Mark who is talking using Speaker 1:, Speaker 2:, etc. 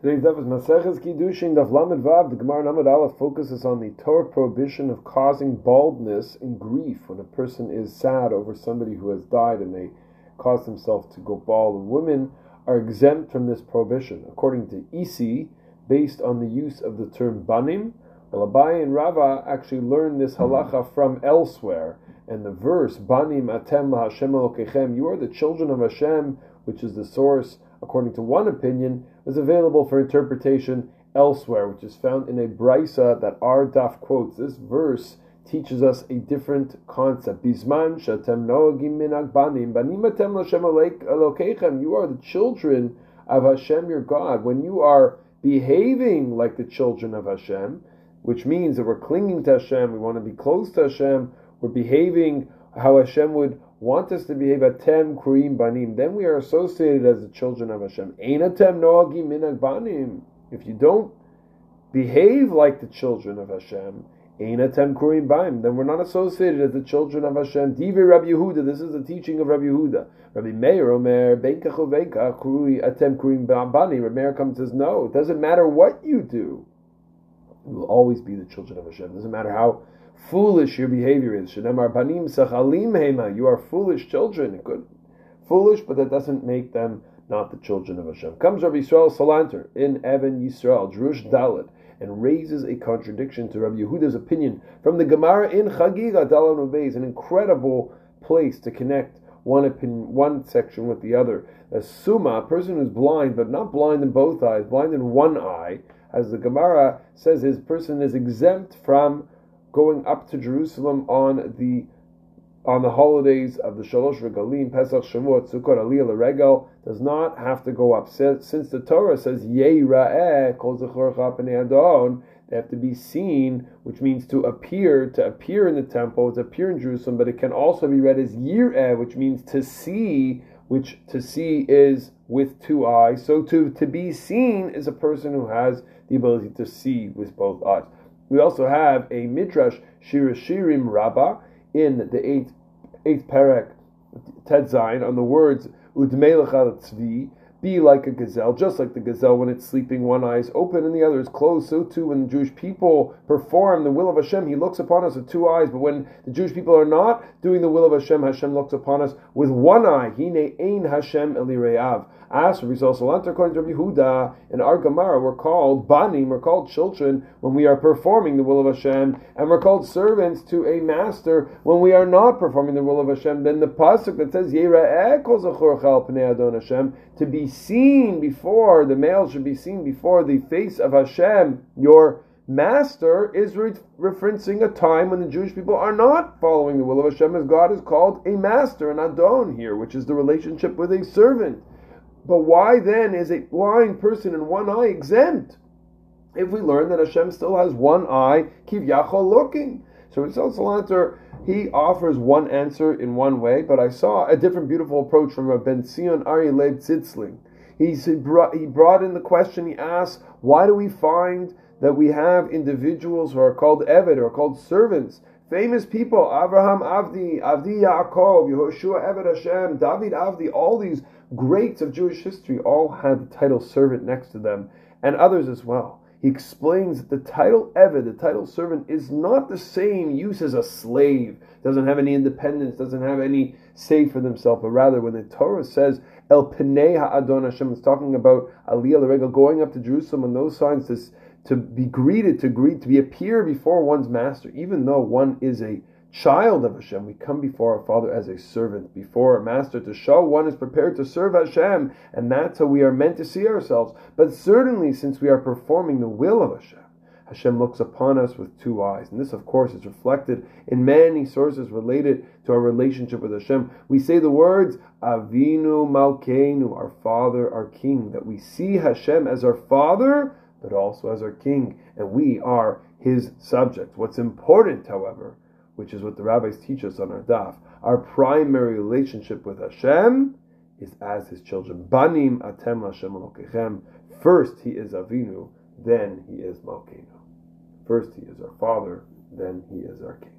Speaker 1: Today's daf is Maseches Kiddushin Daf Lamed Vav. The Gemara Lamed Aleph focuses on the Torah prohibition of causing baldness and grief when a person is sad over somebody who has died and they cause themselves to go bald. And women are exempt from this prohibition, according to Isi, based on the use of the term banim. Well, Abaye and Rava actually learned this halacha from elsewhere, and the verse banim atem Hashem Elokechem, you are the children of Hashem, which is the source according to one opinion, is available for interpretation elsewhere, which is found in a brisa that our daf quotes. This verse teaches us a different concept. Bisman shatem noagim banim banim atem l'Hashem elokechem. You are the children of Hashem, your God. When you are behaving like the children of Hashem, which means that we're clinging to Hashem, we want to be close to Hashem, we're behaving how Hashem would want us to behave atem kruim banim, then we are associated as the children of Hashem. Ein atem noagim minag banim. If you don't behave like the children of Hashem, ein atem kruim banim, then we're not associated as the children of Hashem. Divrei Rabbi Yehuda, this is the teaching of Rabbi Yehuda. Rabbi Meir Omer, benkach uvenkach krui atem kruim banim. Rabbi Meir comes and says, no, it doesn't matter what you do. You will always be the children of Hashem. It doesn't matter how foolish your behavior is. You are foolish children. Good, foolish, but that doesn't make them not the children of Hashem. Comes Rabbi Yisrael Salanter in Even Yisrael, Jerush Dalit, and raises a contradiction to Rabbi Yehuda's opinion from the Gemara in Chagiga Dalan Ubeis, an incredible place to connect one opinion, one section with the other. A suma, a person who's blind, but not blind in both eyes, blind in one eye, as the Gemara says, his person is exempt from going up to Jerusalem on the on the holidays of the Shalosh Regalim, Pesach, Shavuot, Sukkot, Aliyah, Regel, does not have to go up. Since the Torah says, Yeira'eh, Kol Adon, they have to be seen, which means to appear, to appear in the temple, to appear in Jerusalem, but it can also be read as Yir'eh, which means to see, which to see is with two eyes. So to, to be seen is a person who has the ability to see with both eyes. We also have a Midrash Shir Shirim Rabbah in the eighth eighth parak Ted Zayin on the words Udmelech Tzvi, be like a gazelle, just like the gazelle when it's sleeping, one eye is open and the other is closed. So too, when the Jewish people perform the will of Hashem, He looks upon us with two eyes. But when the Jewish people are not doing the will of Hashem, Hashem looks upon us with one ein Hashem elireav. As Rabbi Salanter, according to Rabbi Huda, in our Gemara, we're called banim, we're called children when we are performing the will of Hashem, and we're called servants to a master when we are not performing the will of Hashem. Then the pasuk that says chal pnei Adon Hashem to be seen before the male should be seen before the face of Hashem, your master, is re- referencing a time when the Jewish people are not following the will of Hashem, as God is called a master, an Adon here, which is the relationship with a servant. But why then is a blind person in one eye exempt? If we learn that Hashem still has one eye, kiv yachol looking. So Rizal Salanter, he offers one answer in one way, but I saw a different beautiful approach from Ben Zion Ari Leib Zitzling. He, brought, he brought in the question, he asked, why do we find that we have individuals who are called Eved or called servants? Famous people, Abraham Avdi, Avdi Yaakov, Yehoshua Eved Hashem, David Avdi, all these greats of Jewish history all had the title servant next to them, and others as well. He explains that the title Eved, the title servant, is not the same use as a slave, doesn't have any independence, doesn't have any say for themselves, but rather when the Torah says El Penei Ha'adon Hashem, it's talking about Aliyah L'Regel, going up to Jerusalem and those signs to, to be greeted, to greet, to be appear before one's master, even though one is a child of Hashem, we come before our Father as a servant, before our master, to show one is prepared to serve Hashem, and that's how we are meant to see ourselves. But certainly, since we are performing the will of Hashem, Hashem looks upon us with two eyes. And this, of course, is reflected in many sources related to our relationship with Hashem. We say the words, Avinu Malkeinu, our Father, our King, that we see Hashem as our Father, but also as our King, and we are His subjects. What's important, however, which is what the rabbis teach us on our daf. Our primary relationship with Hashem is as His children. Banim atem Hashem Elokechem. First He is Avinu, then He is Malkeinu. First He is our Father, then He is our King.